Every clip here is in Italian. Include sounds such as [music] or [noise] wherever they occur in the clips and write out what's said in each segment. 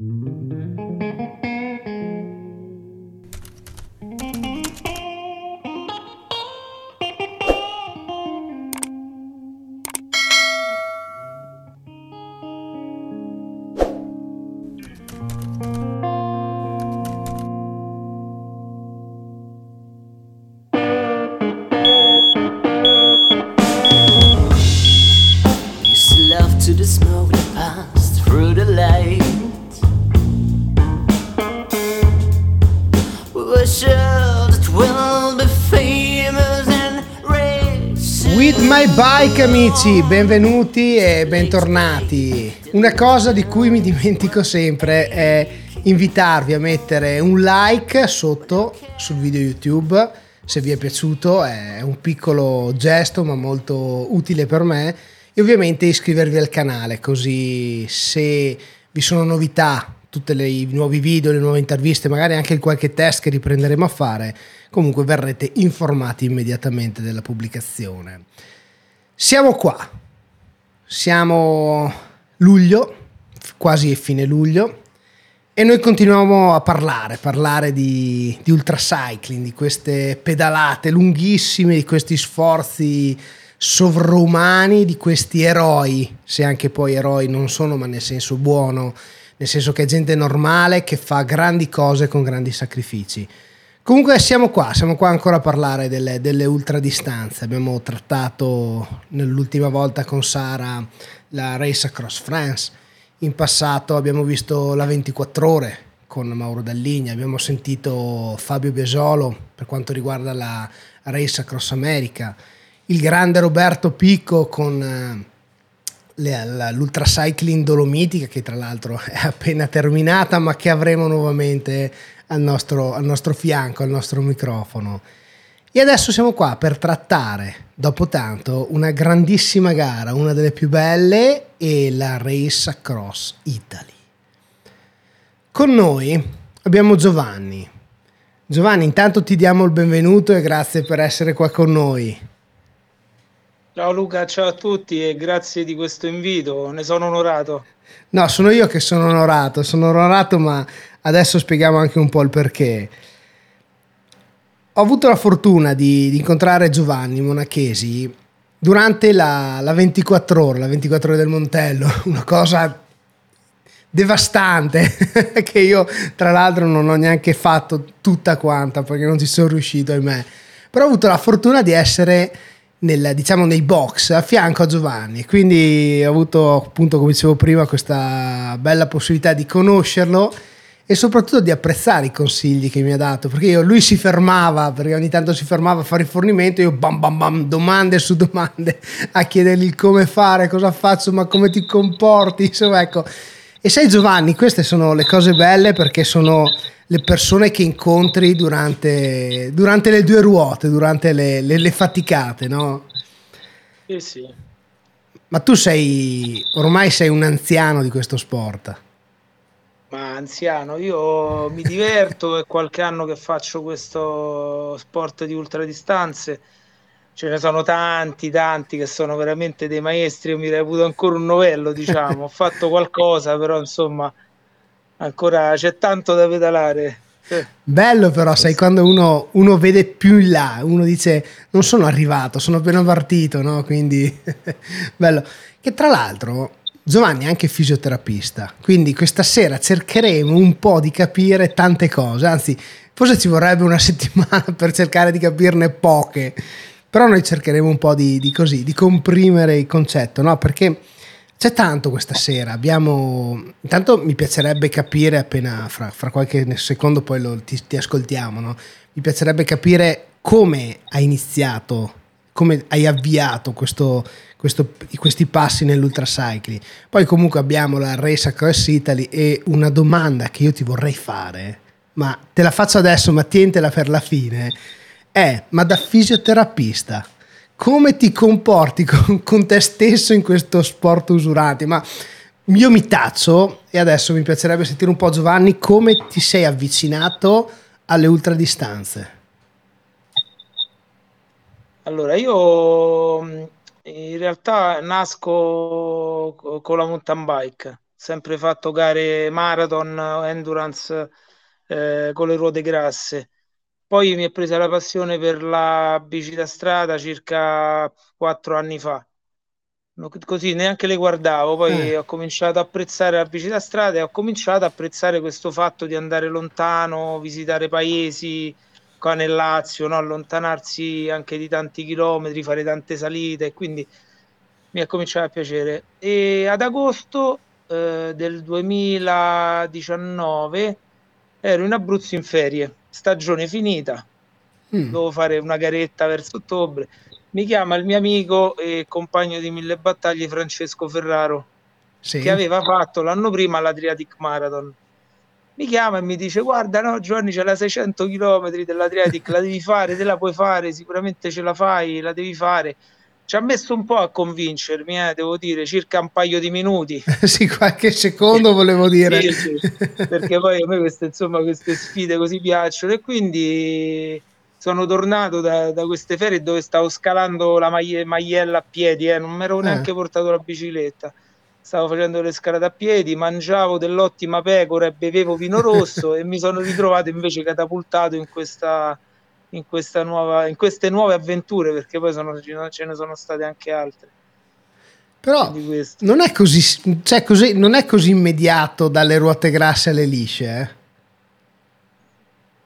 Bike amici, benvenuti e bentornati. Una cosa di cui mi dimentico sempre è invitarvi a mettere un like sotto sul video YouTube se vi è piaciuto, è un piccolo gesto ma molto utile per me e ovviamente iscrivervi al canale così se vi sono novità, tutti i nuovi video, le nuove interviste, magari anche qualche test che riprenderemo a fare, comunque verrete informati immediatamente della pubblicazione. Siamo qua, siamo luglio, quasi fine luglio, e noi continuiamo a parlare, parlare di, di ultracycling, di queste pedalate lunghissime, di questi sforzi sovrumani, di questi eroi, se anche poi eroi non sono, ma nel senso buono, nel senso che è gente normale che fa grandi cose con grandi sacrifici. Comunque siamo qua, siamo qua ancora a parlare delle, delle ultradistanze. Abbiamo trattato nell'ultima volta con Sara la Race Across France. In passato abbiamo visto la 24 ore con Mauro Dalligna, abbiamo sentito Fabio Besolo per quanto riguarda la Race Across America, il grande Roberto Picco con eh, l'ultracycling dolomitica che tra l'altro è appena terminata ma che avremo nuovamente al nostro, al nostro fianco, al nostro microfono. E adesso siamo qua per trattare, dopo tanto, una grandissima gara, una delle più belle, e la Race Across Italy. Con noi abbiamo Giovanni. Giovanni, intanto ti diamo il benvenuto e grazie per essere qua con noi. Ciao Luca, ciao a tutti e grazie di questo invito, ne sono onorato. No, sono io che sono onorato, sono onorato, ma adesso spieghiamo anche un po' il perché. Ho avuto la fortuna di, di incontrare Giovanni Monachesi durante la, la 24 ore, la 24 ore del Montello, [laughs] una cosa devastante [laughs] che io tra l'altro non ho neanche fatto tutta quanta perché non ci sono riuscito, ahimè. Però ho avuto la fortuna di essere nel, diciamo, nei box a fianco a Giovanni. Quindi ho avuto, appunto, come dicevo prima, questa bella possibilità di conoscerlo e soprattutto di apprezzare i consigli che mi ha dato. Perché io, lui si fermava, perché ogni tanto si fermava a fare rifornimento, io bam bam bam, domande su domande [laughs] a chiedergli come fare, cosa faccio, ma come ti comporti. Insomma, ecco. E sai Giovanni, queste sono le cose belle perché sono le persone che incontri durante, durante le due ruote, durante le, le, le faticate, no? Sì, sì. Ma tu sei, ormai sei un anziano di questo sport. Ma anziano, io mi diverto, è qualche anno che faccio questo sport di ultradistanze, ce ne sono tanti, tanti che sono veramente dei maestri, io mi reputo ancora un novello, diciamo, ho fatto qualcosa, però insomma ancora c'è tanto da pedalare. Bello però, sai, quando uno, uno, vede più in là, uno dice non sono arrivato, sono appena partito, no? Quindi [laughs] bello. Che tra l'altro Giovanni è anche fisioterapista, quindi questa sera cercheremo un po' di capire tante cose, anzi forse ci vorrebbe una [laughs] settimana per cercare di capirne poche, però noi cercheremo un po' di, di così, di comprimere il concetto, no? Perché c'è tanto questa sera. Abbiamo. Intanto mi piacerebbe capire, appena fra, fra qualche secondo poi lo, ti, ti, ascoltiamo, no? mi piacerebbe capire come hai iniziato, come hai avviato questo, questo, questi passi nell'ultracycling. Poi comunque abbiamo la Race Across Italy e una domanda che io ti vorrei fare, ma te la faccio adesso, ma tientela per la fine, è, ma da fisioterapista come ti comporti [laughs] con, con, te stesso in questo sport usurante. Ma io mi taccio e adesso mi piacerebbe sentire un po' Giovanni come ti sei avvicinato alle ultradistanze. Allora, io in realtà nasco con la mountain bike, sempre fatto gare marathon, endurance eh, con le ruote grasse. Poi mi è presa la passione per la bici da strada circa quattro anni fa. Così neanche le guardavo, poi eh. ho cominciato a apprezzare la bici da strada e ho cominciato a apprezzare questo fatto di andare lontano, visitare paesi qua nel Lazio, no? allontanarsi anche di tanti chilometri, fare tante salite, e quindi mi è cominciato a piacere. E ad agosto eh, del 2019 ero in Abruzzo in ferie, stagione finita, mm. dovevo fare una garetta verso ottobre. Mi chiama il mio amico e compagno di mille battaglie Francesco Ferraro, sì. che aveva fatto l'anno prima l'Adriatic Marathon. Mi chiama e mi dice: Guarda, no, Giovanni, c'è la 600 km dell'Adriatic, la devi fare, te la puoi fare, sicuramente ce la fai, la devi fare ci ha messo un po' a convincermi, eh, devo dire, circa un paio di minuti. [laughs] sì, qualche secondo volevo dire. sì, sì, perché poi a me queste, insomma, queste sfide così piacciono e quindi sono tornato da, da queste ferie dove stavo scalando la maglie, magliella a piedi, eh, non mi ero eh. neanche portato la bicicletta. Stavo facendo le scalate a piedi, mangiavo dell'ottima pecora e bevevo vino rosso [laughs] e mi sono ritrovato invece catapultato in questa in, nuova, in queste nuove avventure, perché poi sono, ce ne sono state anche altre. Però non è, così, cioè così, non è così immediato dalle ruote grasse alle lisce. Eh?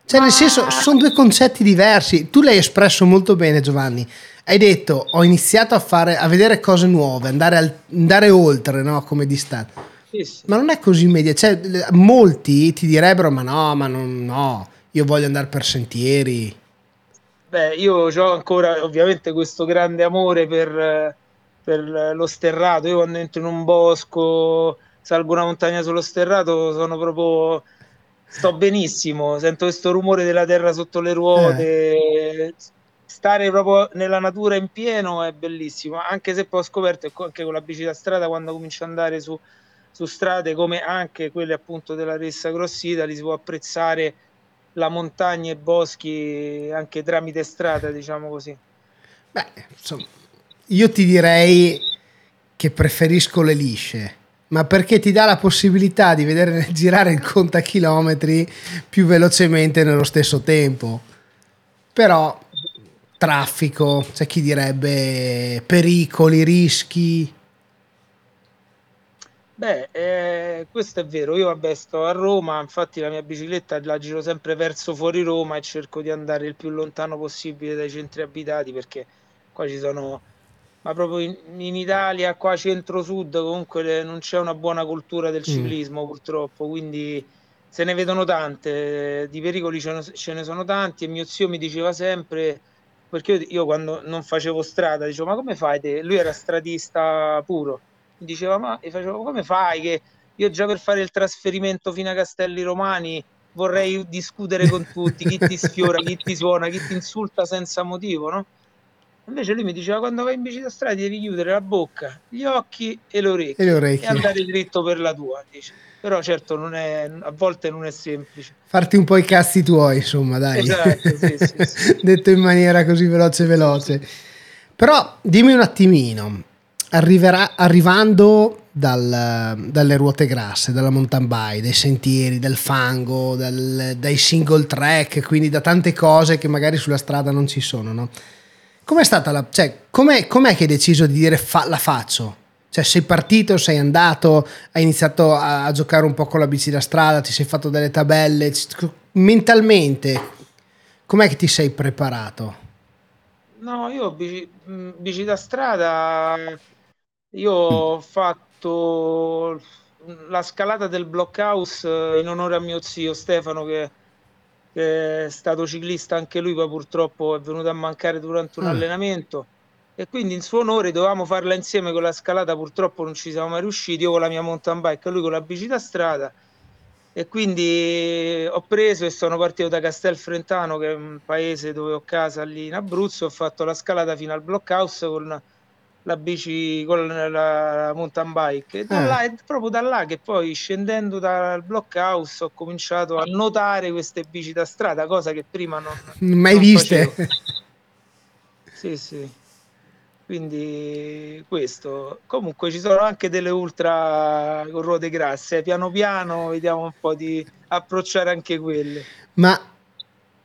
Cioè, nel senso, sono due concetti diversi. Tu l'hai espresso molto bene, Giovanni. Hai detto: Ho iniziato a, fare, a vedere cose nuove, andare, al, andare oltre no? come distanza. Sì, sì. Ma non è così immediato. Cioè, molti ti direbbero: Ma no, ma non, no, io voglio andare per sentieri. Beh, io ho ancora ovviamente questo grande amore per, per lo sterrato. Io quando entro in un bosco, salgo una montagna sullo sterrato, sono proprio sto benissimo, sento questo rumore della terra sotto le ruote, eh. Stare proprio nella natura in pieno è bellissimo, anche se poi ho scoperto che con la bici da strada quando comincio ad andare su, su strade come anche quelle appunto della Ressa Grossita li si può apprezzare la montagna e boschi anche tramite strada, diciamo così. Beh, insomma, io ti direi che preferisco le lisce, ma perché ti dà la possibilità di vedere [laughs] girare il contachilometri più velocemente nello stesso tempo. Però traffico, c'è chi direbbe pericoli, rischi, Beh, eh, questo è vero. Io vabbè sto a Roma, infatti la mia bicicletta la giro sempre verso fuori Roma e cerco di andare il più lontano possibile dai centri abitati perché qua ci sono, ma proprio in, in Italia, qua centro-sud, comunque le, non c'è una buona cultura del mm. ciclismo mm. purtroppo, quindi se ne vedono tante, di pericoli ce ne, ce ne sono tanti e mio zio mi diceva sempre perché io, io, quando non facevo strada dicevo ma come fai te? Lui era stradista puro mi diceva ma e facevo come fai che io già per fare il trasferimento fino a Castelli Romani vorrei discutere con tutti, chi ti sfiora, chi ti suona, chi ti insulta senza motivo, no? Invece lui mi diceva quando vai in bici da strada devi chiudere la bocca, gli occhi e le orecchie e, le orecchie. e andare dritto per la tua, dice. Però certo non è, a volte non è semplice. Farti un po' i cazzi tuoi, insomma, dai. Esatto, sì, sì, sì. [laughs] Detto in maniera così veloce veloce. Però dimmi un attimino, arriverà, arrivando dal, dalle ruote grasse, dalla mountain bike, dai sentieri, dal fango, dal, dai single track, quindi da tante cose che magari sulla strada non ci sono, no? Com'è stata la... cioè, com'è, com'è che hai deciso di dire fa, la faccio? Cioè, sei partito, sei andato, hai iniziato a, a, giocare un po' con la bici da strada, ti sei fatto delle tabelle, mentalmente, com'è che ti sei preparato? No, io bici, bici da strada io ho fatto la scalata del blockhouse eh, in onore a mio zio Stefano che, che è stato ciclista anche lui, poi purtroppo è venuto a mancare durante un mm. allenamento e quindi in suo onore dovevamo farla insieme con la scalata, purtroppo non ci siamo mai riusciti, io con la mia mountain bike, lui con la bici da strada e quindi ho preso e sono partito da Castelfrentano che è un paese dove ho casa lì in Abruzzo, ho fatto la scalata fino al blockhouse con la bici con la mountain bike. E da eh. là, è proprio da là che poi scendendo dal blockhouse ho cominciato a notare queste bici da strada cosa che prima non mai non viste. [laughs] Sì sì. Quindi questo. Comunque ci sono anche delle ultra con ruote grasse. Piano piano vediamo un po' di approcciare anche quelle. Ma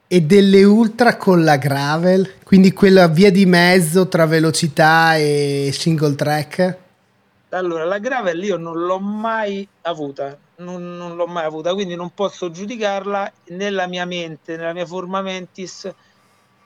e delle ultra con la gravel quindi quella via di mezzo tra velocità e single track allora la gravel io non l'ho mai avuta non, non l'ho mai avuta quindi non posso giudicarla nella mia mente nella mia forma mentis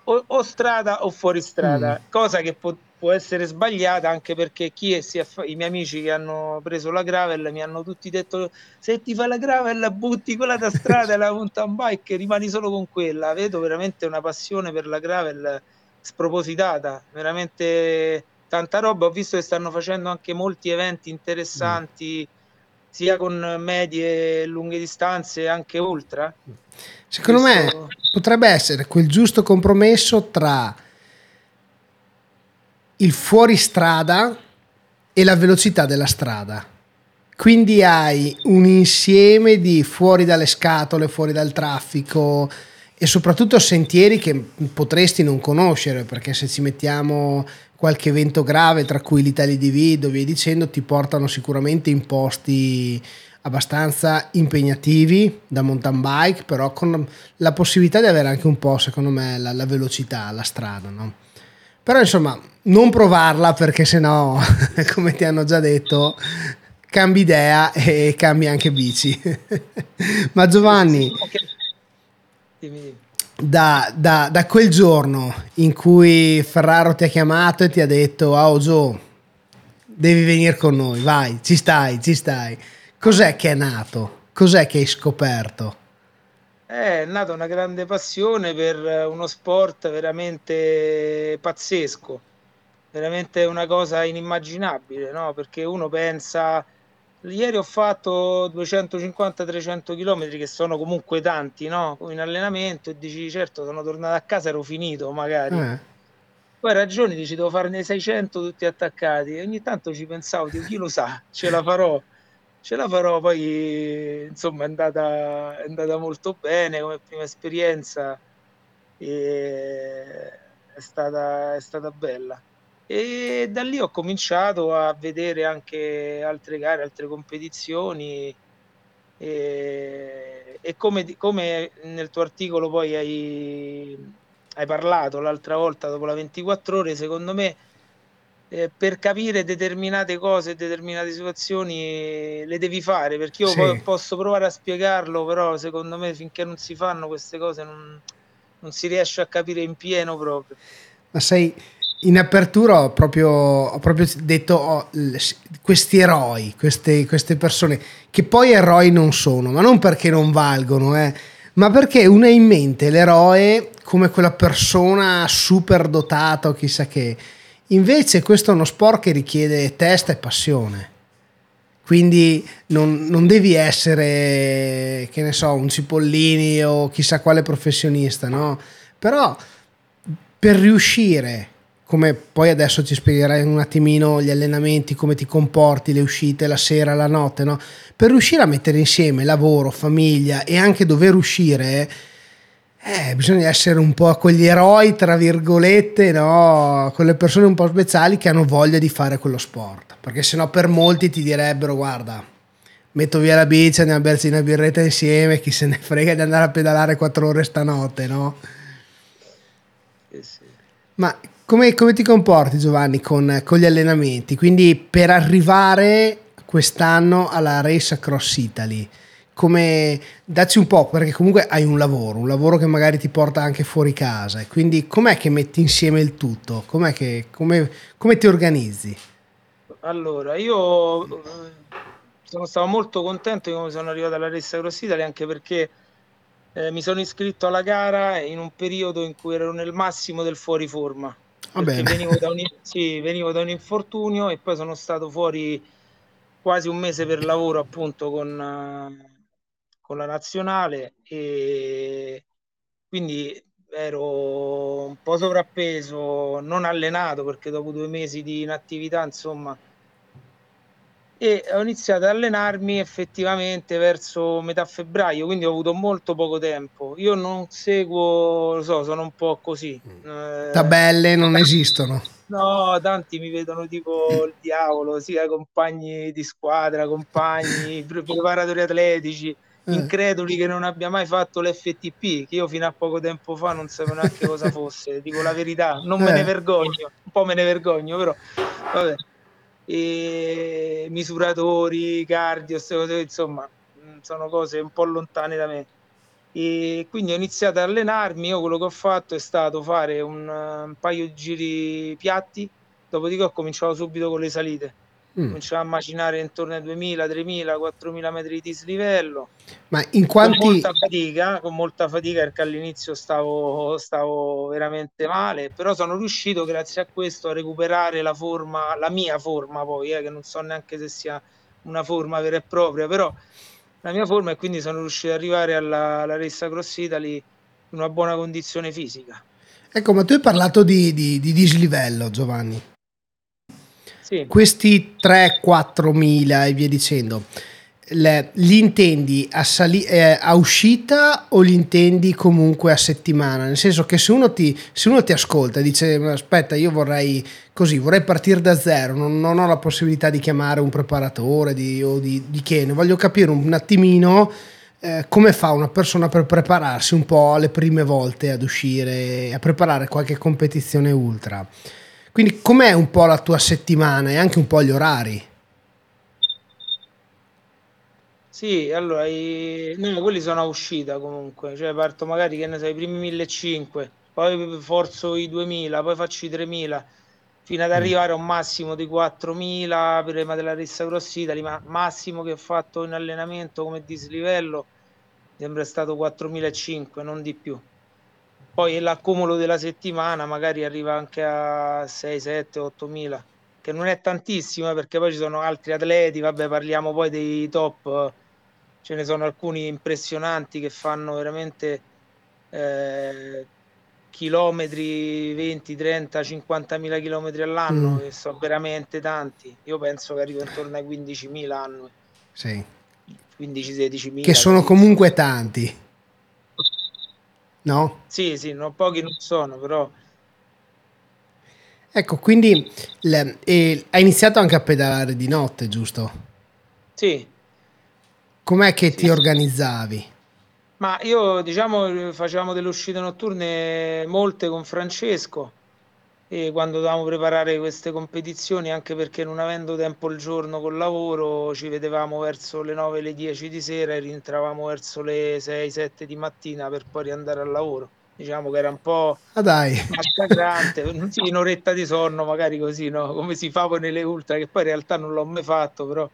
o, o strada o fuori strada mm. cosa che può può essere sbagliata anche perché chi è, è, i miei amici che hanno preso la gravel mi hanno tutti detto se ti fai la gravel butti quella da strada e la mountain bike rimani solo con quella. Vedo veramente una passione per la gravel spropositata veramente tanta roba. Ho visto che stanno facendo anche molti eventi interessanti mm. sia con medie e lunghe distanze anche ultra. Secondo Questo... me potrebbe essere quel giusto compromesso tra il fuoristrada e la velocità della strada. Quindi hai un insieme di fuori dalle scatole, fuori dal traffico e soprattutto sentieri che potresti non conoscere perché se ci mettiamo qualche evento grave tra cui l'Italia di Vido via dicendo ti portano sicuramente in posti abbastanza impegnativi da mountain bike però con la possibilità di avere anche un po' secondo me la, la velocità, la strada no? Però insomma, non provarla perché sennò, [laughs] come ti hanno già detto, cambi idea e cambi anche bici. [laughs] Ma Giovanni, da, da, da, quel giorno in cui Ferraro ti ha chiamato e ti ha detto, oh Gio, devi venire con noi, vai, ci stai, ci stai. Cos'è che è nato? Cos'è che hai scoperto? È nata una grande passione per uno sport veramente pazzesco, veramente una cosa inimmaginabile, no? Perché uno pensa, ieri ho fatto 250-300 km che sono comunque tanti, no? In allenamento e dici certo sono tornato a casa ero finito magari. Eh. Poi ragioni dici devo farne 600 tutti attaccati e ogni tanto ci pensavo, chi lo sa, ce la farò ce la farò, poi insomma è andata, è andata molto bene come prima esperienza e è stata, è stata bella. E da lì ho cominciato a vedere anche altre gare, altre competizioni e, e come, come, nel tuo articolo poi hai, hai parlato l'altra volta dopo la 24 ore, secondo me eh, per capire determinate cose, determinate situazioni le devi fare perché io sì. posso provare a spiegarlo, però secondo me finché non si fanno queste cose non, non si riesce a capire in pieno proprio. Ma sai, in apertura ho proprio, ho proprio detto oh, questi eroi, queste, queste, persone che poi eroi non sono, ma non perché non valgono, eh, ma perché uno ha in mente l'eroe come quella persona super dotata o chissà che Invece questo è uno sport che richiede testa e passione. Quindi non, non, devi essere, che ne so, un Cipollini o chissà quale professionista, no? Però per riuscire, come poi adesso ci spiegherai un attimino gli allenamenti, come ti comporti, le uscite, la sera, la notte, no? Per riuscire a mettere insieme lavoro, famiglia e anche dover uscire eh, bisogna essere un po' quegli eroi, tra virgolette, no? Quelle persone un po' speciali che hanno voglia di fare quello sport. Perché sennò per molti ti direbbero, guarda, metto via la bici, andiamo a berci una birretta insieme, chi se ne frega di andare a pedalare quattro ore stanotte, no? Eh sì. Ma come, come, ti comporti Giovanni con, con gli allenamenti? Quindi per arrivare quest'anno alla Race Across Italy, come dacci un po' perché comunque hai un lavoro, un lavoro che magari ti porta anche fuori casa, quindi com'è che metti insieme il tutto? Com'è che, come, come ti organizzi? Allora, io eh, sono stato molto contento di come sono arrivato alla Ressa Cross Italy anche perché eh, mi sono iscritto alla gara in un periodo in cui ero nel massimo del fuori forma. Venivo da, [laughs] un, sì, venivo da un infortunio e poi sono stato fuori quasi un mese per lavoro appunto con, con la nazionale e quindi ero un po' sovrappeso, non allenato perché dopo due mesi di inattività, insomma, e ho iniziato ad allenarmi effettivamente verso metà febbraio, quindi ho avuto molto poco tempo. Io non seguo, lo so, sono un po' così. Eh, Tabelle non esistono. No, tanti mi vedono tipo il diavolo, sia compagni di squadra, compagni, preparatori atletici, eh. increduli che non abbia mai fatto l'FTP, che io fino a poco tempo fa non sapevo neanche cosa [laughs] fosse, dico la verità, non me ne eh. vergogno, un po' me ne vergogno, però vabbè e misuratori, cardio, cose, insomma, mm, sono cose un po' lontane da me. E quindi ho iniziato ad allenarmi. Io quello che ho fatto è stato fare un, un paio di giri piatti, dopodiché ho cominciato subito con le salite Mm. Cominciamo a macinare intorno ai 2000, 3000, 4000 metri di dislivello. Ma in quanti... Con molta fatica, con molta fatica perché all'inizio stavo, stavo veramente male, però sono riuscito grazie a questo a recuperare la forma, la mia forma poi, eh, che non so neanche se sia una forma vera e propria, però la mia forma e quindi sono riuscito ad arrivare alla, alla Ressa Cross Italy in una buona condizione fisica. Ecco, ma tu hai parlato di, di, di dislivello, Giovanni. Sì. Questi 3-4 mila e via dicendo, le, li intendi a, sali, eh, a, uscita o li intendi comunque a settimana? Nel senso che se uno ti, se uno ti ascolta e dice aspetta io vorrei così, vorrei partire da zero, non, non ho la possibilità di chiamare un preparatore di, o di, di che, ne voglio capire un attimino eh, come fa una persona per prepararsi un po' le prime volte ad uscire, a preparare qualche competizione ultra. Quindi com'è un po' la tua settimana e anche un po' gli orari? Sì, allora, i... no, quelli sono a uscita comunque, cioè parto magari che ne sai, i primi 1500, poi forzo i 2000, poi faccio i 3000, fino ad mm. arrivare a un massimo di 4000 prima della Rissa Cross Italy, ma massimo che ho fatto in allenamento come dislivello sembra stato 4500, non di più poi l'accumulo della settimana magari arriva anche a 6, 7, 8 mila, che non è tantissimo eh, perché poi ci sono altri atleti, vabbè parliamo poi dei top, ce ne sono alcuni impressionanti che fanno veramente eh, chilometri 20, 30, 50 mila chilometri all'anno, mm. che sono veramente tanti. Io penso che arrivo intorno ai 15 mila annui. Sì. 15-16 mila. Che sono comunque tanti. No? Sì, sì, no, pochi non sono, però... Ecco, quindi le, e, hai iniziato anche a pedalare di notte, giusto? Sì. Com'è che sì, ti organizzavi? Ma io, diciamo, facevamo delle uscite notturne molte con Francesco e quando dovevamo preparare queste competizioni, anche perché non avendo tempo il giorno col lavoro, ci vedevamo verso le 9, le 10 di sera e rientravamo verso le 6, 7 di mattina per poi riandare al lavoro. Diciamo che era un po' ah, dai. massacrante, sì, un'oretta di sonno magari così, no? come si fa poi nelle ultra, che poi in realtà non l'ho mai fatto, però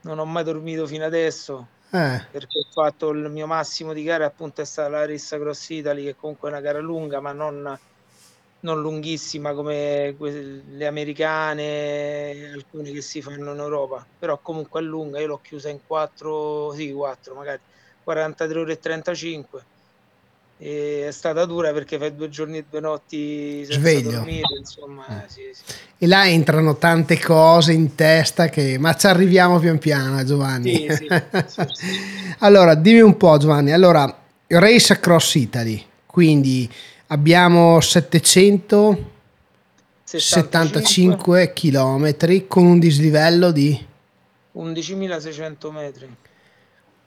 non ho mai dormito fino adesso. Eh. perché ho fatto il mio massimo di gara appunto è stata la Rissa Cross Italy che comunque è una gara lunga ma non non lunghissima come le americane, alcune che si fanno in Europa, però comunque è lunga, io l'ho chiusa in 4, sì 4 magari, 43 ore e 35 e è stata dura perché fai due giorni e due notti Sveglio. dormire, insomma, eh. sì, sì. E là entrano tante cose in testa che... Ma ci arriviamo pian piano, Giovanni. Sì, [laughs] allora, dimmi un po', Giovanni. Allora, Race Across Italy, quindi abbiamo 775 km con un dislivello di 11.600 metri.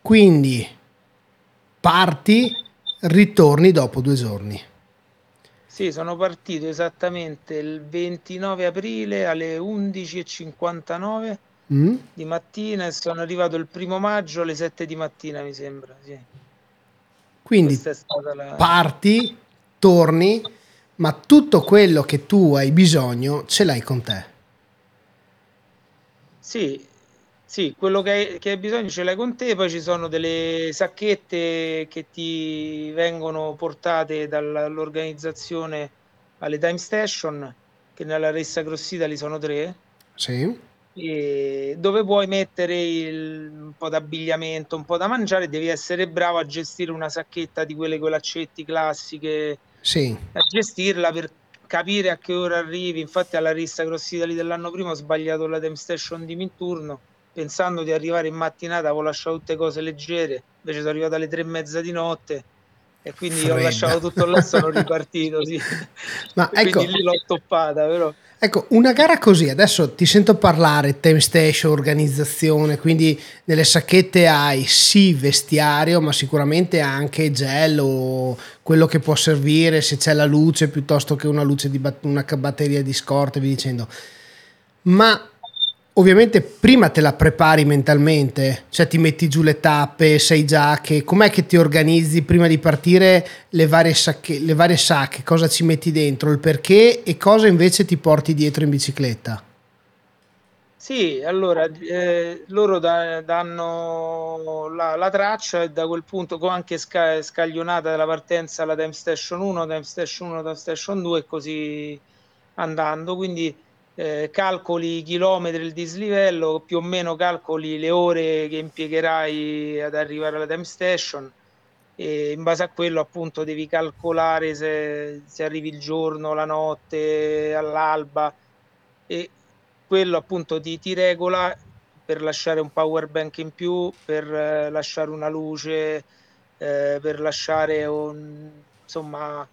Quindi parti, ritorni dopo due giorni. Sì, sono partito esattamente il 29 aprile alle 11.59 mm. di mattina e sono arrivato il primo maggio alle 7 di mattina, mi sembra. Sì. Quindi la... parti, torni, ma tutto quello che tu hai bisogno ce l'hai con te. Sì, sì, quello che hai, che hai, bisogno ce l'hai con te, poi ci sono delle sacchette che ti vengono portate dall'organizzazione alle time station, che nella Ressa Cross Italy sono tre. Sì. dove puoi mettere il, un po' d'abbigliamento, un po' da mangiare, devi essere bravo a gestire una sacchetta di quelle con laccetti classiche sì. a gestirla per capire a che ora arrivi. Infatti, alla rissa Cross Italy dell'anno prima ho sbagliato la time station di Minturno pensando di arrivare in mattinata, avevo lasciato tutte cose leggere, invece sono arrivato alle tre e mezza di notte e quindi Fredda. ho lasciato tutto là sono ripartito. Sì. [laughs] Ma ecco, quindi lì l'ho toppata, però. Ecco, una gara così, adesso ti sento parlare, time station, organizzazione, quindi nelle sacchette hai sì vestiario, ma sicuramente anche gel o quello che può servire se c'è la luce piuttosto che una luce di bat- una batteria di scorte, vi dicendo. Ma ovviamente prima te la prepari mentalmente, cioè ti metti giù le tappe, sai già che com'è che ti organizzi prima di partire le varie, sacche, le varie sacche, cosa ci metti dentro, il perché e cosa invece ti porti dietro in bicicletta. Sì, allora eh, loro da, danno la, la, traccia e da quel punto anche sca, scaglionata dalla partenza la time station 1, time station 1, time station 2 e così andando, quindi eh, calcoli i chilometri, il dislivello, più o meno calcoli le ore che impiegherai ad arrivare alla time station. E in base a quello appunto devi calcolare se, se arrivi il giorno, la notte, all'alba. E quello appunto ti, ti regola per lasciare un power bank in più, per eh, lasciare una luce, eh, per lasciare un, insomma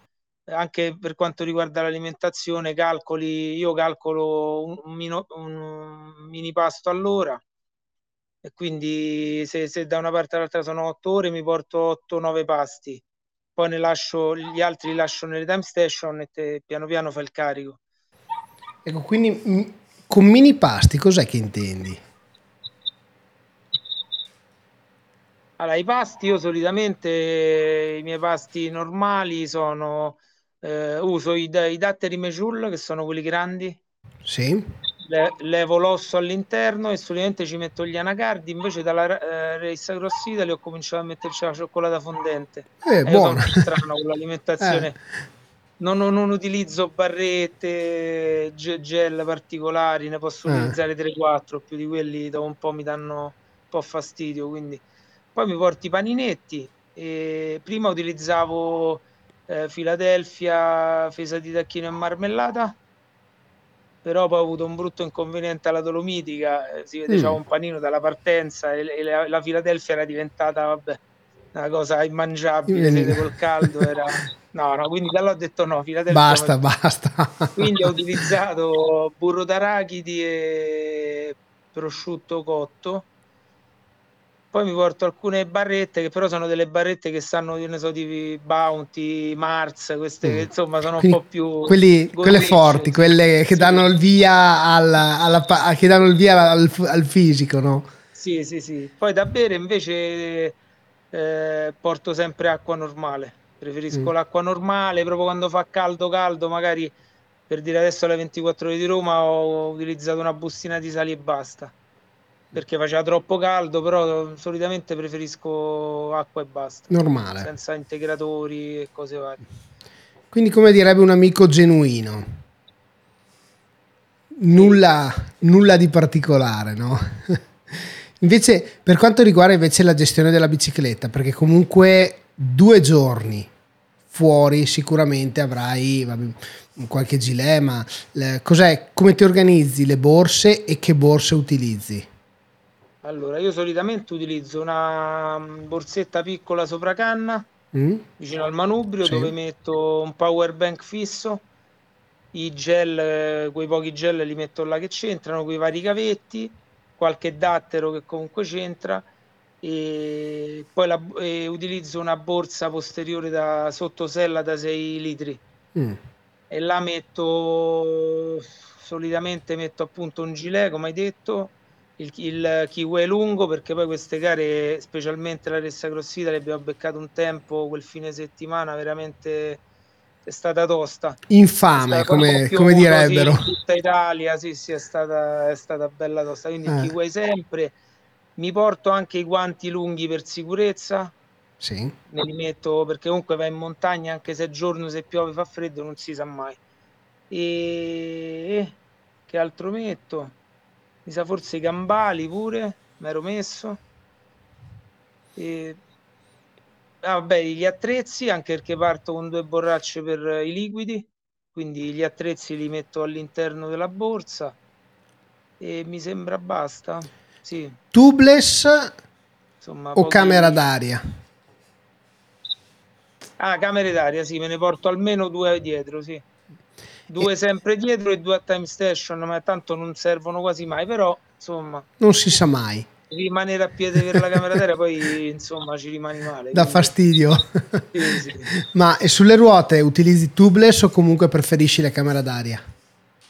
anche per quanto riguarda l'alimentazione, calcoli, io calcolo un, un, mino, un mini pasto all'ora e quindi se, se, da una parte all'altra sono 8 ore mi porto 8-9 pasti, poi ne lascio, gli altri li lascio nelle time station e te, piano piano fa il carico. Ecco, quindi con mini pasti cos'è che intendi? Allora, i pasti, io solitamente i miei pasti normali sono eh, uso i, i datteri Mejul che sono quelli grandi. Sì. Le, levo l'osso all'interno e solitamente ci metto gli anacardi. Invece dalla eh, Race Cross Italy ho cominciato a metterci la cioccolata fondente. Eh, buono. Sono strano con l'alimentazione. [laughs] Eh. Non, non, utilizzo barrette, gel particolari, ne posso eh. utilizzare 3-4, più di quelli dopo un po' mi danno un po' fastidio. Quindi. Poi mi porto i paninetti. Prima utilizzavo eh, Philadelphia, fesa di tacchino e marmellata però poi ho avuto un brutto inconveniente alla Dolomitica, eh, si vede mm. un panino dalla partenza e, e la, la, Philadelphia era diventata vabbè, una cosa immangiabile, mm. col caldo era... No, no, quindi da ho detto no, Philadelphia... Basta, basta. Quindi ho [laughs] utilizzato burro d'arachidi e prosciutto cotto poi mi porto alcune barrette che però sono delle barrette che sanno, io ne so, di Bounty, Mars, queste mm. che insomma sono Quindi, un po' più... Quelli, quelle forti, quelle che sì. danno il via, al, alla, che danno il via al, al, fisico, no? Sì, sì, sì. Poi da bere invece eh, porto sempre acqua normale. Preferisco mm. l'acqua normale, proprio quando fa caldo caldo, magari per dire adesso alle 24 ore di Roma ho utilizzato una bustina di sali e basta perché faceva troppo caldo, però solitamente preferisco acqua e basta. Normale. Senza integratori e cose varie. Quindi come direbbe un amico genuino. Nulla, nulla di particolare, no? [laughs] invece, per quanto riguarda invece la gestione della bicicletta, perché comunque due giorni fuori sicuramente avrai vabbè, qualche gilema. cos'è, come ti organizzi le borse e che borse utilizzi? Allora, io solitamente utilizzo una mm, borsetta piccola sopra canna, mm. vicino al manubrio, sì. dove metto un power bank fisso, i gel, quei pochi gel li metto là che c'entrano, quei vari cavetti, qualche dattero che comunque c'entra, e poi la, e utilizzo una borsa posteriore da sottosella da 6 litri. Mm. E là metto, solitamente metto appunto un gilet, come hai detto, il, il kiwi lungo perché poi queste gare, specialmente la Ressa Crossita, le abbiamo beccato un tempo quel fine settimana veramente è stata tosta. Infame, stata come, come direbbero. in tutta Italia, sì, sì, è stata, è stata bella tosta. Quindi eh. il kiwi sempre. Mi porto anche i guanti lunghi per sicurezza. Sì. Me li metto perché comunque vai in montagna, anche se è giorno, se piove, fa freddo, non si sa mai. E che altro metto? Mi sa forse i gambali pure, mi ero messo. E... Ah, vabbè, gli attrezzi, anche perché parto con due borracce per i liquidi, quindi gli attrezzi li metto all'interno della borsa e mi sembra basta. Sì. Tubeless Insomma, o camera d'aria? Ah, camere d'aria, sì, me ne porto almeno due dietro, sì. Due e... sempre dietro e due a time station, ma tanto non servono quasi mai, però insomma... Non si sa mai. Rimanere a piede per la camera d'aria poi insomma ci rimani male. Da quindi... fastidio. [laughs] Sì, sì. ma e sulle ruote utilizzi tubeless o comunque preferisci la camera d'aria?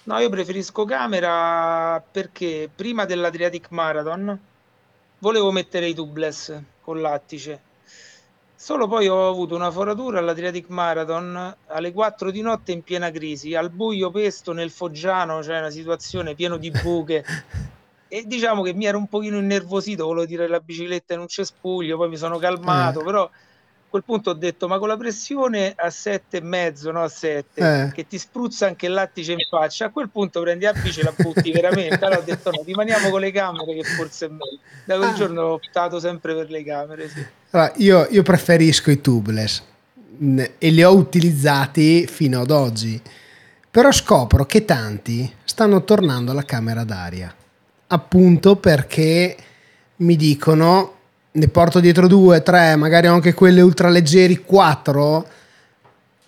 No, io preferisco camera perché prima dell'Adriatic Marathon volevo mettere i tubeless con lattice Solo poi ho avuto una foratura all'Adriatic Marathon alle 4 di notte in piena crisi, al buio pesto nel Foggiano, cioè una situazione piena di buche. [laughs] e diciamo che mi ero un pochino innervosito, volevo tirare la bicicletta in un cespuglio, poi mi sono calmato, eh. però quel punto ho detto ma con la pressione a sette e mezzo no a 7 eh. che ti spruzza anche il lattice in faccia a quel punto prendi la bici e la butti [laughs] veramente allora ho detto no rimaniamo con le camere che forse è meglio da quel ah. giorno ho optato sempre per le camere sì. allora, io, io preferisco i tubeless e li ho utilizzati fino ad oggi però scopro che tanti stanno tornando alla camera d'aria appunto perché mi dicono ne porto dietro due, tre, magari anche quelle ultraleggeri, quattro,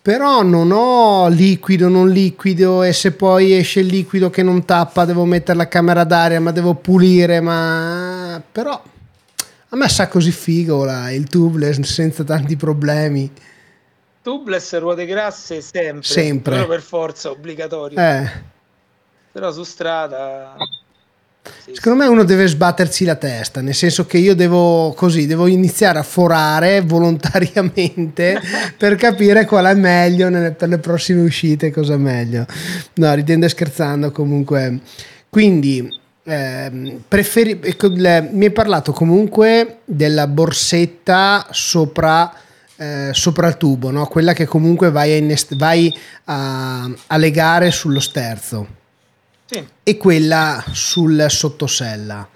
però non ho liquido, non liquido e se poi esce il liquido che non tappa devo mettere la camera d'aria, ma devo pulire, ma però a me sa così figo la, il tubeless senza tanti problemi. Tubeless ruote grasse sempre, sempre. però per forza obbligatorio. Eh. Però su strada Secondo me uno deve sbattersi la testa, nel senso che io devo così, devo iniziare a forare volontariamente [laughs] per capire qual è meglio nelle, per le prossime uscite, cosa è meglio. No, ridendo e scherzando comunque. Quindi, eh, preferi, ecco, le, mi hai parlato comunque della borsetta sopra... Eh, sopra il tubo, no? quella che comunque vai, a, innest- vai a, a legare sullo sterzo sì. e quella sul sottosella.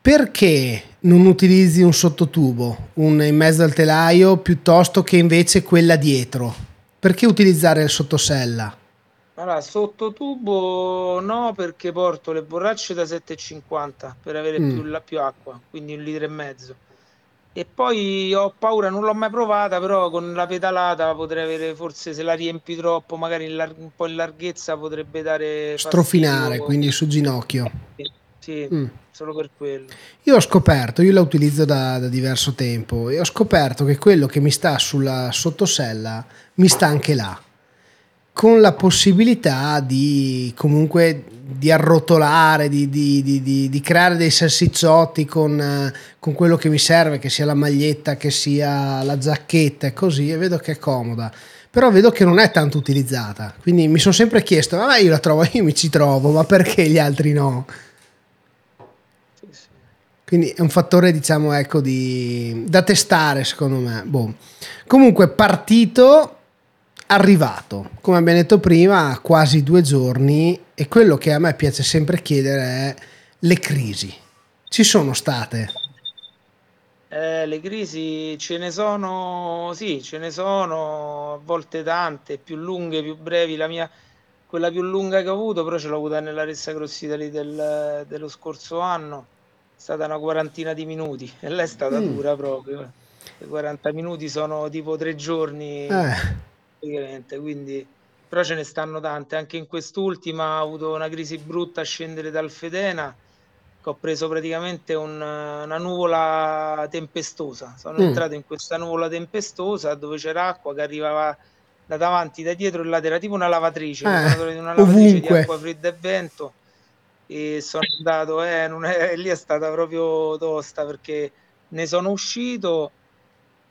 Perché non utilizzi un sottotubo, un in mezzo al telaio, piuttosto che invece quella dietro? Perché utilizzare il sottosella? Allora, sottotubo no, perché porto le borracce da 7,50 per avere mm. più, la, più acqua, quindi un litro e mezzo e poi ho paura, non l'ho mai provata, però con la pedalata potrei avere, forse se la riempi troppo, magari lar- un po' in larghezza potrebbe dare... Strofinare, fastidio. quindi su ginocchio. Sì, sì mm. solo per quello. Io ho scoperto, io la utilizzo da, da, diverso tempo e ho scoperto che quello che mi sta sulla sottosella mi sta anche là con la possibilità di comunque di arrotolare, di, di, di, di creare dei salsicciotti con, con, quello che mi serve, che sia la maglietta, che sia la giacchetta e così, e vedo che è comoda. Però vedo che non è tanto utilizzata, quindi mi sono sempre chiesto, vabbè io la trovo, [laughs] io mi ci trovo, ma perché gli altri no? Quindi è un fattore, diciamo, ecco, di, da testare secondo me. Boh. Comunque, partito arrivato, come abbiamo detto prima, a quasi due giorni e quello che a me piace sempre chiedere è le crisi. Ci sono state? Eh, le crisi ce ne sono, sì, ce ne sono a volte tante, più lunghe, più brevi. La mia, quella più lunga che ho avuto, però ce l'ho avuta nella Ressa Cross Italy del, dello scorso anno, è stata una quarantina di minuti e lei è stata mm. dura proprio. I 40 minuti sono tipo tre giorni. Eh praticamente, quindi però ce ne stanno tante. Anche in quest'ultima ho avuto una crisi brutta a scendere dal Fedena, che ho preso praticamente un, una nuvola tempestosa. Sono mm. entrato in questa nuvola tempestosa dove c'era acqua che arrivava da davanti, da dietro e là, era tipo una lavatrice, eh, una lavatrice di acqua fredda e vento. E sono andato, eh, è, [laughs] lì è stata proprio tosta perché ne sono uscito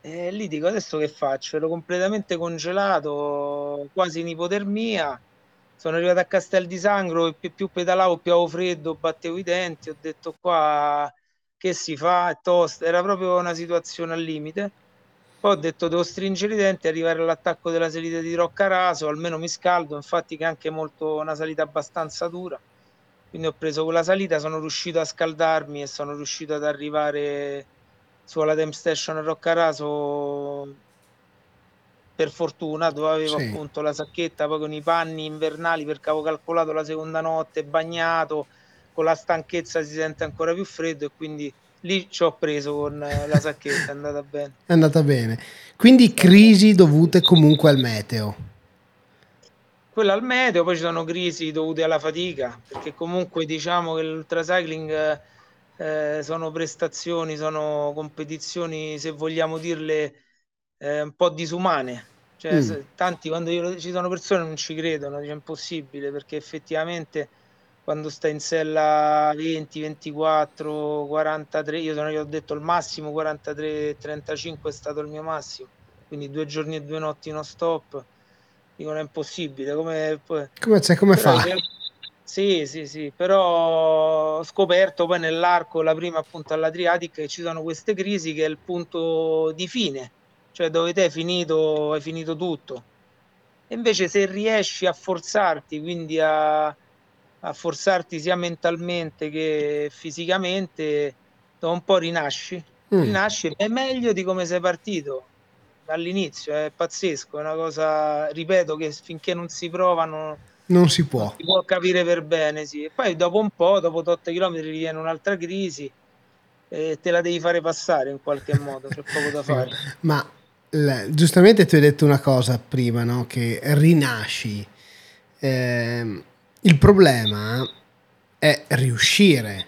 e lì dico adesso che faccio? Ero completamente congelato, quasi in ipotermia. Sono arrivato a Castel di Sangro e più, pedalavo, più avevo freddo, battevo i denti. Ho detto qua che si fa? È tosta. Era proprio una situazione al limite. Poi ho detto devo stringere i denti arrivare all'attacco della salita di Roccaraso, almeno mi scaldo, infatti che è anche molto una salita abbastanza dura. Quindi ho preso quella salita, sono riuscito a scaldarmi e sono riuscito ad arrivare sulla Time Station Roccaraso per fortuna, dove avevo sì. appunto la sacchetta, poi con i panni invernali perché avevo calcolato la seconda notte, bagnato, con la stanchezza si sente ancora più freddo e quindi lì ci ho preso con eh, la sacchetta, è andata bene. È andata bene. Quindi crisi dovute comunque al meteo. Quella al meteo, poi ci sono crisi dovute alla fatica, perché comunque diciamo che l'ultracycling eh, sono prestazioni, sono competizioni, se vogliamo dirle eh, un po' disumane. Cioè, mm. tanti quando io, ci sono persone che non ci credono, dice impossibile perché effettivamente quando stai in sella 20, 24, 43, io, sono, io ho detto il massimo 43, 35 è stato il mio massimo, quindi due giorni e due notti non stop, dicono è impossibile. Come, come, cioè, come fa? Sì, sì, sì, però ho scoperto poi nell'arco, la prima appunto all'Adriatic, che ci sono queste crisi che è il punto di fine, cioè dove te hai finito, hai finito tutto. E invece se riesci a forzarti, quindi a, a forzarti sia mentalmente che fisicamente, dopo un po' rinasci, mm. rinasci, è meglio di come sei partito dall'inizio, è pazzesco, è una cosa, ripeto, che finché non si provano non si può. Non si può capire per bene, sì. E poi dopo un po', dopo 8 km, viene un'altra crisi e te la devi fare passare in qualche [laughs] modo, c'è poco da fare. Ma l- giustamente tu hai detto una cosa prima, no? che rinasci. Eh, il problema è riuscire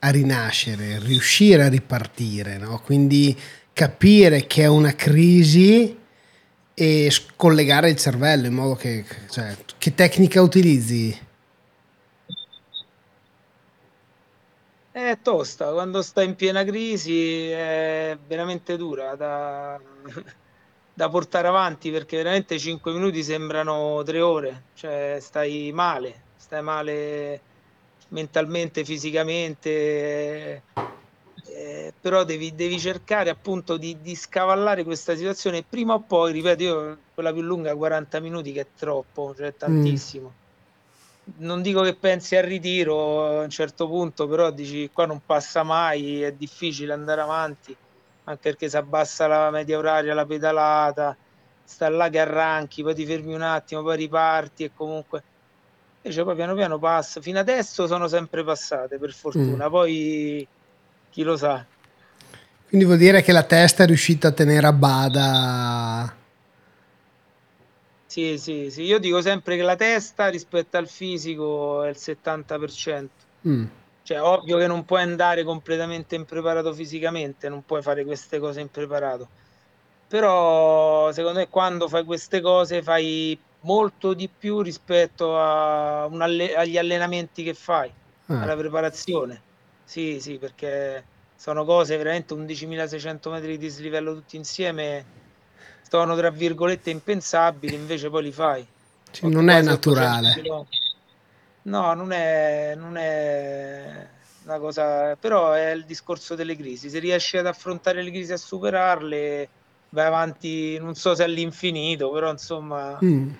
a rinascere, riuscire a ripartire, no? quindi capire che è una crisi e scollegare il cervello in modo che, cioè, che tecnica utilizzi? È tosta, quando sta in piena crisi è veramente dura da, [laughs] da portare avanti perché veramente 5 minuti sembrano 3 ore, cioè stai male, stai male mentalmente, fisicamente eh, però devi, devi, cercare appunto di, di, scavallare questa situazione prima o poi, ripeto, io quella più lunga 40 minuti che è troppo, cioè tantissimo. Mm. Non dico che pensi al ritiro a un certo punto, però dici qua non passa mai, è difficile andare avanti, anche perché si abbassa la media oraria, la pedalata, sta là che arranchi, poi ti fermi un attimo, poi riparti e comunque invece poi piano piano passa. Fino adesso sono sempre passate, per fortuna. Mm. Poi chi lo sa. Quindi vuol dire che la testa è riuscita a tenere a bada. Sì, sì, sì. Io dico sempre che la testa rispetto al fisico è il 70%. Mm. Cioè, ovvio che non puoi andare completamente impreparato fisicamente, non puoi fare queste cose impreparato. Però, secondo me, quando fai queste cose fai molto di più rispetto alle- agli allenamenti che fai, ah. alla preparazione. Sì, sì, perché sono cose veramente 11.600 metri di dislivello tutti insieme sono tra virgolette impensabili, invece poi li fai. Cioè, non è naturale. No, non è, non è una cosa, però è il discorso delle crisi. Se riesci ad affrontare le crisi a superarle, vai avanti, non so se all'infinito, però insomma, mm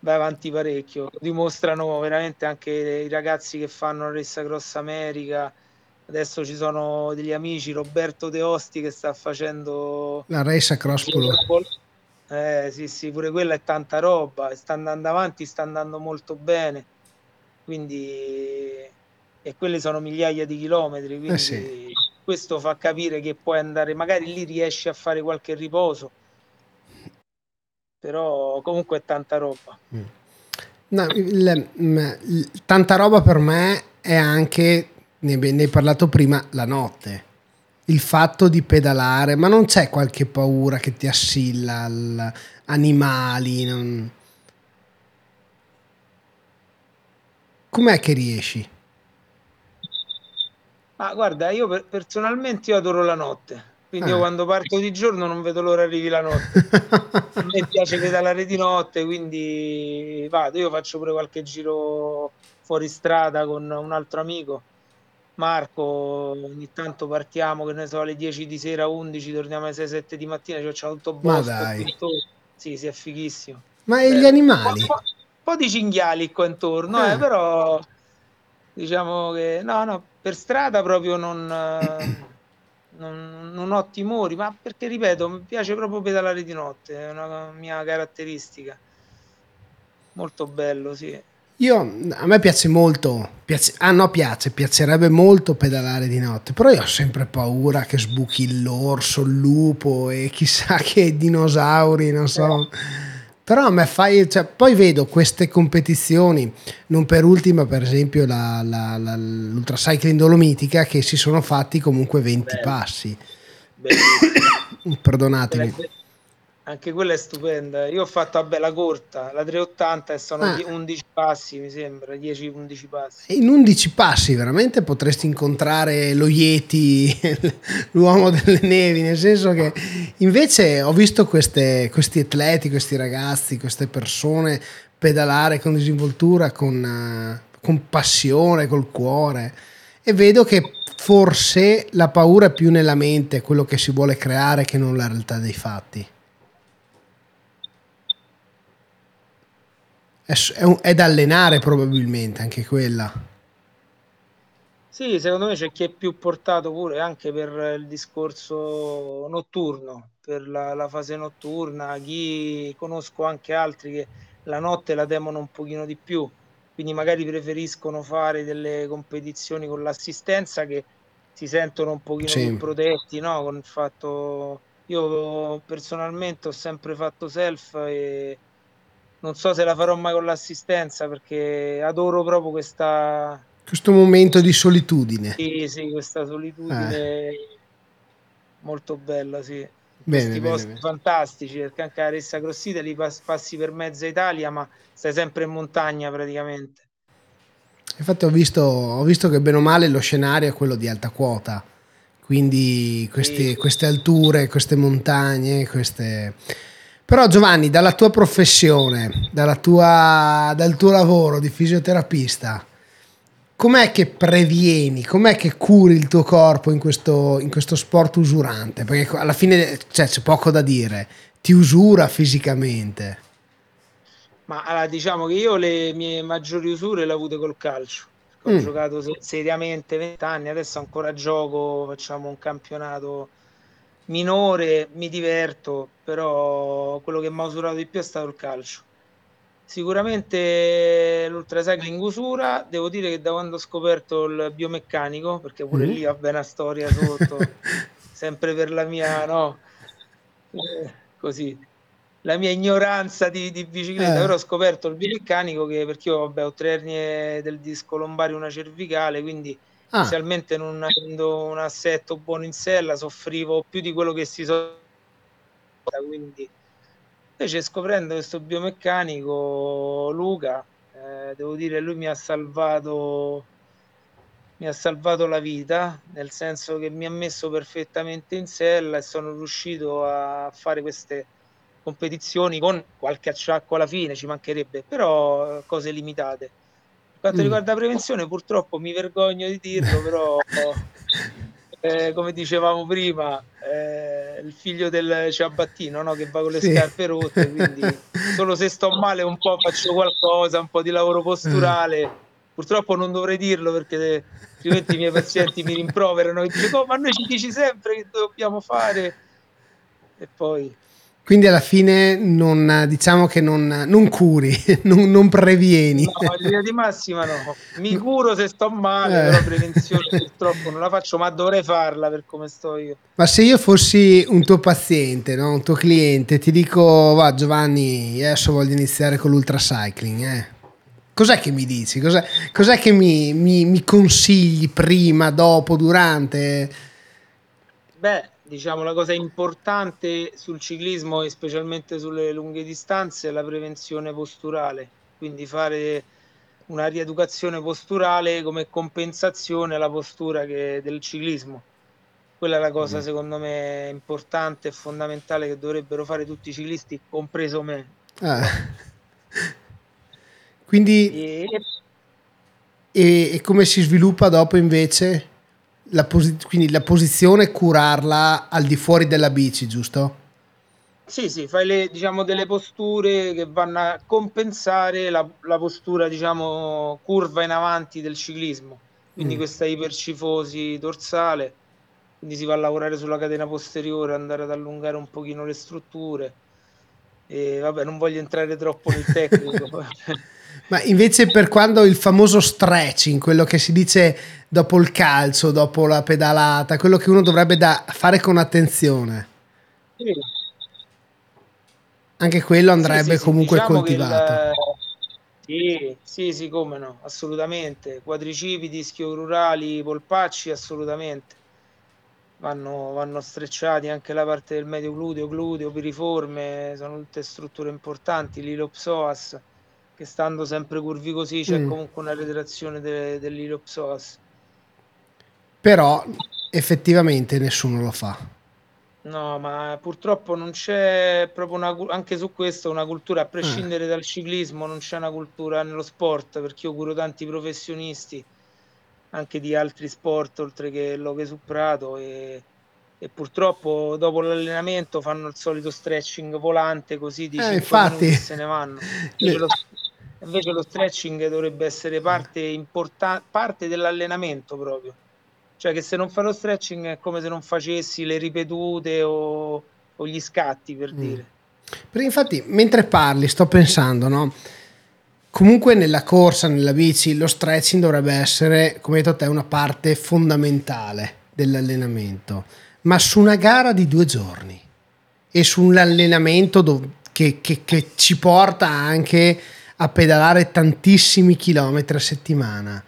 vai avanti parecchio. Dimostrano veramente anche i ragazzi che fanno la Ressa Cross America. Adesso ci sono degli amici, Roberto De Osti che sta facendo la Ressa Cross Polo. Eh sì, sì, pure quella è tanta roba, sta andando avanti, sta andando molto bene. Quindi e quelli sono migliaia di chilometri, quindi eh sì. questo fa capire che puoi andare, magari lì riesci a fare qualche riposo però comunque è tanta roba. Mm. No, il, mm, il, tanta roba per me è anche, ne, ne hai parlato prima, la notte. Il fatto di pedalare, ma non c'è qualche paura che ti assilla, al, animali? Non... Com'è che riesci? Ah, guarda, io per, personalmente io adoro la notte quindi io eh. quando parto di giorno non vedo l'ora arrivi la notte. [laughs] A me piace pedalare di notte, quindi vado. Io faccio pure qualche giro fuori strada con un altro amico. Marco, ogni tanto partiamo, che ne so, alle 10 di sera, 11, torniamo alle 6-7 di mattina, c'è tutto bosco. Ma dai. Tutto... Sì, sì, è fighissimo. Ma e gli animali? Un po', un po', di cinghiali qua intorno, eh. Eh, però diciamo che no, no, per strada proprio non non, non ho timori, ma perché ripeto, mi piace proprio pedalare di notte, è una mia caratteristica. Molto bello, sì. Io, a me piace molto, piace, ah no piace, piacerebbe molto pedalare di notte, però io ho sempre paura che sbuchi l'orso, il lupo e chissà [laughs] che dinosauri, non so. Però a me fai, cioè, poi vedo queste competizioni, non per ultima per esempio la, la, la, l'Ultracycling Dolomitica, che si sono fatti comunque 20 Bello. passi. [coughs] Perdonatemi. Anche quella è stupenda. Io ho fatto a bella corta, la 380 e sono ah. 11 passi, mi sembra, 10-11 passi. In 11 passi veramente potresti incontrare lo Yeti, [laughs] l'uomo delle nevi, nel senso che invece ho visto queste, questi atleti, questi ragazzi, queste persone pedalare con disinvoltura, con, con passione, col cuore e vedo che forse la paura è più nella mente, quello che si vuole creare, che non la realtà dei fatti. È, un, è da allenare probabilmente anche quella. Sì, secondo me c'è chi è più portato pure anche per il discorso notturno, per la, la, fase notturna, chi conosco anche altri che la notte la temono un pochino di più, quindi magari preferiscono fare delle competizioni con l'assistenza che si sentono un pochino sì. più protetti, no? Con il fatto io personalmente ho sempre fatto self e non so se la farò mai con l'assistenza perché adoro proprio questa questo momento di solitudine sì sì questa solitudine eh. molto bella sì bene, questi bene, posti bene. fantastici perché anche la Ressa Crossita li passi per mezza Italia ma stai sempre in montagna praticamente infatti ho visto, ho visto che bene o male lo scenario è quello di alta quota quindi questi, sì. queste alture queste montagne queste però Giovanni, dalla tua professione, dalla tua, dal tuo lavoro di fisioterapista, com'è che previeni, com'è che curi il tuo corpo in questo, in questo sport usurante? Perché alla fine cioè, c'è poco da dire, ti usura fisicamente. Ma allora, diciamo che io le mie maggiori usure le ho avute col calcio. Ho mm. giocato seriamente 20 anni, adesso ancora gioco, facciamo un campionato minore, mi diverto, però quello che mi ha usurato di più è stato il calcio. Sicuramente l'ultracycling usura, devo dire che da quando ho scoperto il biomeccanico, perché pure mm. lì va bene una storia sotto, [laughs] sempre per la mia, no, eh, così, la mia ignoranza di, di bicicletta, eh. però ho scoperto il biomeccanico che, perché io vabbè, ho tre ernie del disco lombare una cervicale, quindi ah. inizialmente non avendo un assetto buono in sella soffrivo più di quello che si so quindi invece scoprendo questo biomeccanico Luca eh, devo dire lui mi ha salvato mi ha salvato la vita nel senso che mi ha messo perfettamente in sella e sono riuscito a fare queste competizioni con qualche acciacco alla fine ci mancherebbe però cose limitate quanto mm. riguarda la prevenzione, purtroppo mi vergogno di dirlo, [laughs] però eh, come dicevamo prima, eh, il figlio del ciabattino no? che va con le sì. scarpe rotte, quindi [laughs] solo se sto male un po' faccio qualcosa, un po' di lavoro posturale. Mm. Purtroppo non dovrei dirlo perché altrimenti i miei pazienti mi rimproverano e dicono: oh, Ma noi ci dici sempre che dobbiamo fare. E poi quindi alla fine non, diciamo che non, non curi, [laughs] non, non, previeni. No, in linea di massima no. Mi curo se sto male, eh. però prevenzione purtroppo non la faccio, ma dovrei farla per come sto io. Ma se io fossi un tuo paziente, no? un tuo cliente, ti dico, va Giovanni, adesso voglio iniziare con l'ultracycling, eh. Cos'è che mi dici? Cos'è, cos'è che mi, mi, mi consigli prima, dopo, durante? Beh, diciamo la cosa importante sul ciclismo e specialmente sulle lunghe distanze è la prevenzione posturale, quindi fare una rieducazione posturale come compensazione alla postura che, del ciclismo. Quella è la cosa mm. secondo me importante e fondamentale che dovrebbero fare tutti i ciclisti, compreso me. Ah. Quindi e... E, e come si sviluppa dopo invece? La posi- quindi la posizione curarla al di fuori della bici, giusto? Sì, sì, fai le, diciamo, delle posture che vanno a compensare la, la postura, diciamo, curva in avanti del ciclismo. Quindi mm. questa ipercifosi dorsale quindi si va a lavorare sulla catena posteriore, andare ad allungare un pochino le strutture. E vabbè, non voglio entrare troppo nel tecnico. [laughs] Ma invece per quando il famoso stretching, quello che si dice dopo il calcio, dopo la pedalata, quello che uno dovrebbe da fare con attenzione. Sì. Anche quello andrebbe sì, sì, comunque diciamo coltivato. Il... Sì, sì, sì, come no, assolutamente. Quadricipiti, ischio-rurali, polpacci, assolutamente. Vanno, vanno strecciati anche la parte del medio gluteo, gluteo, piriforme, sono tutte strutture importanti, l'ilopsoas che stando sempre curvi così c'è mm. comunque una retrazione de- dell'ilopsoas. Però effettivamente nessuno lo fa. No, ma purtroppo non c'è proprio una, anche su questo una cultura, a prescindere eh. dal ciclismo, non c'è una cultura nello sport, perché io curo tanti professionisti anche di altri sport oltre che l'hockey su prato e, e purtroppo dopo l'allenamento fanno il solito stretching volante così di eh, infatti. se ne vanno. [laughs] Lo, Invece lo stretching dovrebbe essere parte, importa- parte dell'allenamento proprio. Cioè che se non fai lo stretching è come se non facessi le ripetute o, o gli scatti, per mm. dire. Perché infatti, mentre parli, sto pensando, no? Comunque nella corsa, nella bici, lo stretching dovrebbe essere, come hai detto te, una parte fondamentale dell'allenamento. Ma su una gara di due giorni e su un allenamento do- che, che, che ci porta anche a pedalare tantissimi chilometri a settimana.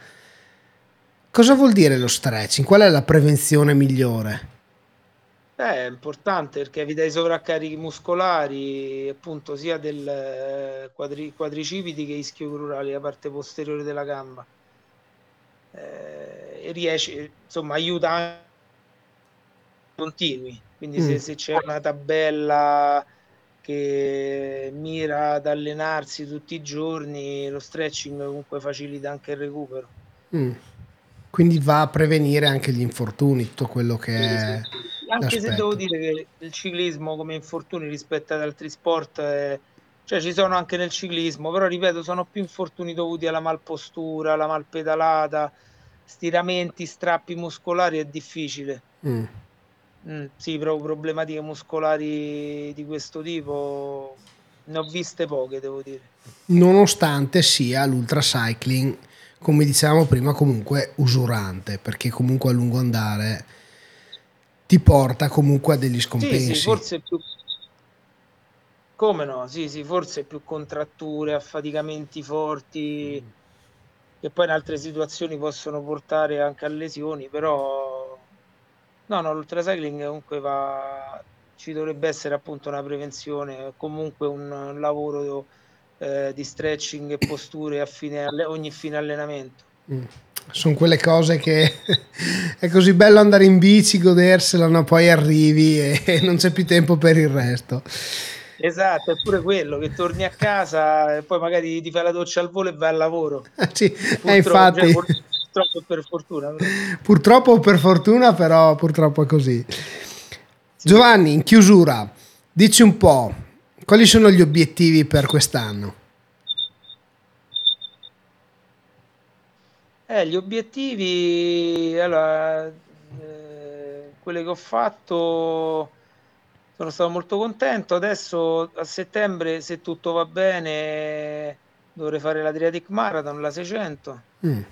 Cosa vuol dire lo stretching? Qual è la prevenzione migliore? Eh, è importante perché evita i sovraccarichi muscolari, appunto, sia del eh, quadri, quadricipiti che ischio-crurali, la parte posteriore della gamba. Eh, e riesce, insomma, aiuta anche continui. Quindi mm. se, se c'è una tabella che mira ad allenarsi tutti i giorni, lo stretching comunque facilita anche il recupero. Mm. Quindi va a prevenire anche gli infortuni, tutto quello che sì, è. Sì, sì. Anche l'aspetto. se devo dire che il ciclismo come infortuni rispetto ad altri sport, è... cioè ci sono anche nel ciclismo, però ripeto, sono più infortuni dovuti alla malpostura, alla malpedalata, stiramenti, strappi muscolari, è difficile. Mm. Mm, sì, proprio problematiche muscolari di questo tipo ne ho viste poche, devo dire. Nonostante sia l'ultracycling, come dicevamo prima, comunque usurante, perché comunque a lungo andare ti porta comunque a degli scompensi. Sì, sì, forse più... Come no? Sì, sì, forse più contratture, affaticamenti forti, mm. che poi in altre situazioni possono portare anche a lesioni, però No, no, l'ultracycling comunque va, ci dovrebbe essere appunto una prevenzione, comunque un lavoro eh, di stretching e posture a fine, ogni fine allenamento. Mm. Sono quelle cose che [laughs] è così bello andare in bici, godersela, ma poi arrivi e non c'è più tempo per il resto. Esatto, è pure quello che torni a casa e poi magari ti fai la doccia al volo e vai al lavoro. [laughs] sì, eh, infatti. Cioè, purtroppo per fortuna. Purtroppo per fortuna, però purtroppo è così. Sì. Giovanni, in chiusura, dici un po', quali sono gli obiettivi per quest'anno? Eh, gli obiettivi, allora, eh, che ho fatto, sono stato molto contento. Adesso a settembre, se tutto va bene, dovrei fare l'Adriatic Marathon, la 600. Mm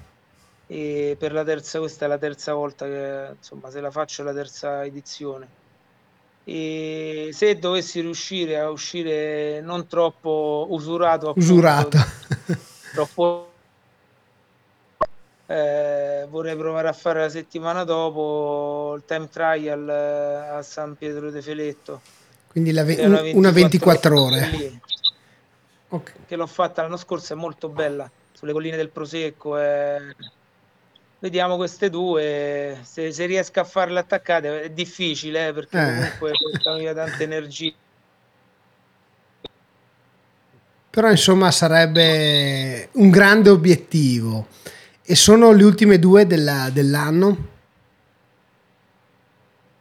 e per la terza, questa è la terza volta che insomma se la faccio la terza edizione. E se dovessi riuscire a uscire non troppo usurato, appunto, usurato. [laughs] troppo eh, vorrei provare a fare la settimana dopo il time trial eh, a San Pietro de Feletto. Quindi ve- una 24, una 24 ore. Okay. Che l'ho fatta l'anno scorso, è molto bella, sulle colline del Prosecco. È vediamo queste due. Se, se riesco a farle attaccate è difficile eh, perché eh. comunque portano via tante energie. Però insomma sarebbe un grande obiettivo. E sono le ultime due della, dell'anno?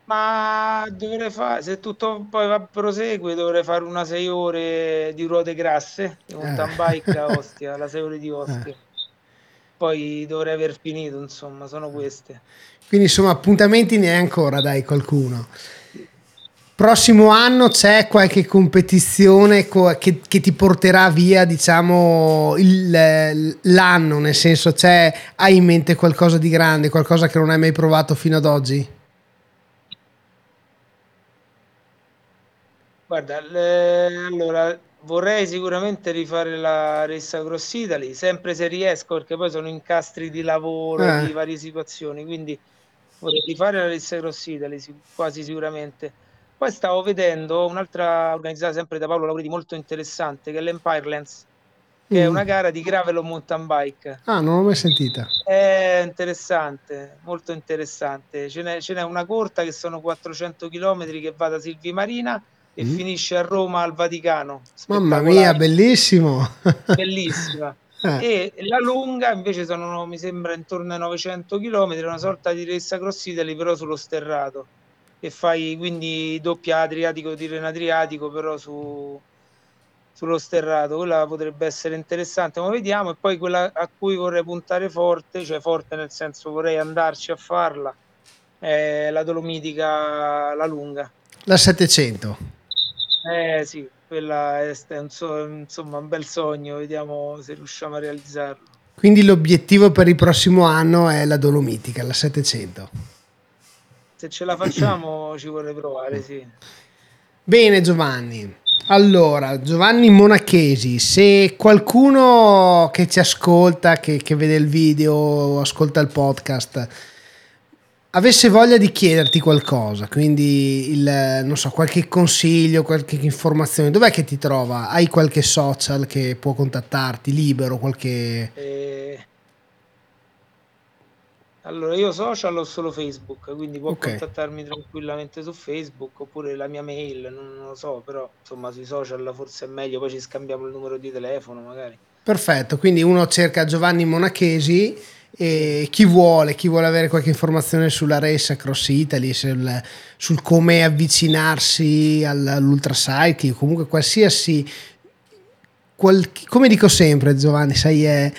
Ma dovrei fare, se tutto poi va prosegue, dovrei fare una 6 ore di ruote grasse, un eh. bike a Ostia, [laughs] la 6 ore di Ostia. Eh poi dovrei aver finito, insomma, sono queste. Quindi insomma appuntamenti ne hai ancora, dai qualcuno. Prossimo anno c'è qualche competizione che, che ti porterà via, diciamo, il, l'anno, nel senso c'è, hai in mente qualcosa di grande, qualcosa che non hai mai provato fino ad oggi? Guarda, le, allora vorrei sicuramente rifare la Race Across Italy, sempre se riesco, perché poi sono incastri di lavoro, eh. di varie situazioni, quindi vorrei rifare la Race Across Italy, quasi sicuramente. Poi stavo vedendo un'altra organizzata sempre da Paolo Lauriti molto interessante, che è l'Empirelands, che mm. è una gara di gravel o mountain bike. Ah, non l'ho mai sentita. È interessante, molto interessante. Ce n'è, ce n'è una corta che sono 400 km che va da Silvi Marina e mm. finisce a Roma al Vaticano. Mamma mia, bellissimo! [laughs] Bellissima. [laughs] Eh. E la lunga invece sono, mi sembra, intorno ai 900 km, una sorta di ressa cross Italy però sullo sterrato e fai quindi doppia Adriatico Tirreno Adriatico però su, sullo sterrato quella potrebbe essere interessante ma vediamo e poi quella a cui vorrei puntare forte cioè forte nel senso vorrei andarci a farla è la Dolomitica la lunga la 700 eh sì quella è, è un, so, insomma un bel sogno vediamo se riusciamo a realizzarlo quindi l'obiettivo per il prossimo anno è la Dolomitica la 700 se ce la facciamo ci vorrei provare, sì. Bene Giovanni. Allora, Giovanni Monachesi, se qualcuno che ci ascolta, che, che vede il video, ascolta il podcast, avesse voglia di chiederti qualcosa, quindi il, non so, qualche consiglio, qualche informazione, dov'è che ti trova? Hai qualche social che può contattarti, libero, qualche... Eh, allora, io social ho solo Facebook, quindi può okay. contattarmi tranquillamente su Facebook oppure la mia mail, non, non, lo so, però insomma sui social forse è meglio, poi ci scambiamo il numero di telefono magari. Perfetto, quindi uno cerca Giovanni Monachesi e chi vuole, chi vuole avere qualche informazione sulla race Cross Italy, sul, sul come avvicinarsi all'ultracycling, comunque qualsiasi, qual, come dico sempre Giovanni, sai è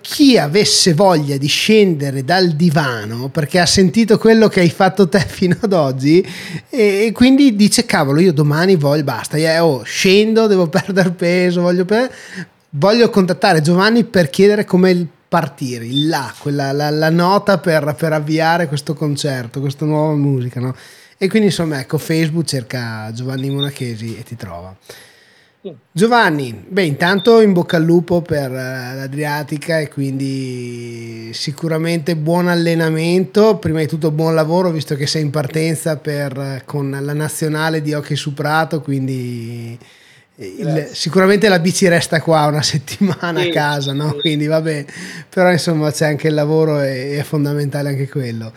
chi avesse voglia di scendere dal divano perché ha sentito quello che hai fatto te [laughs] fino ad oggi e, quindi dice cavolo io domani voglio basta io, oh, scendo devo [laughs] perdere peso voglio, per... voglio contattare Giovanni per chiedere come partire là quella, la, la nota per, per, avviare questo concerto questa nuova musica no? e quindi insomma ecco Facebook cerca Giovanni Monachesi e ti trova Giovanni, beh, intanto in bocca al lupo per uh, l'Adriatica e quindi sicuramente buon allenamento, prima di tutto buon lavoro visto che sei in partenza per, uh, con la nazionale di hockey su prato, quindi il, sicuramente la bici resta qua una settimana sì, a casa, no? Sì. quindi vabbè, però insomma c'è anche il lavoro e è fondamentale anche quello.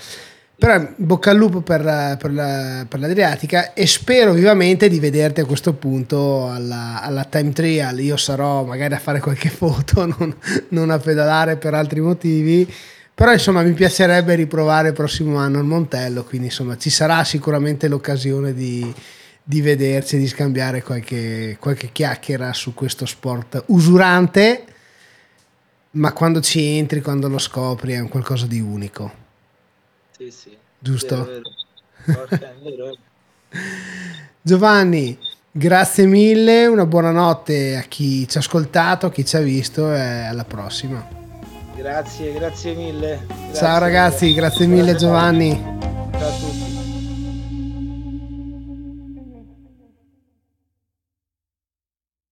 Però bocca al lupo per, per, la, per, l'Adriatica e spero vivamente di vederti a questo punto alla, alla, time trial. Io sarò magari a fare qualche [laughs] foto, non, non, a pedalare per altri motivi. Però insomma mi piacerebbe riprovare il prossimo anno il Montello, quindi insomma ci sarà sicuramente l'occasione di, di vederci e di scambiare qualche, qualche chiacchiera su questo sport usurante, ma quando ci entri, quando lo scopri è un qualcosa di unico. Sì, sì. Giusto? Vero, vero. Porca, vero. [laughs] Giovanni, grazie mille, una buona notte a chi ci ha ascoltato, a chi ci ha visto e alla prossima. Grazie, grazie mille. Grazie Ciao ragazzi, grazie mille Giovanni.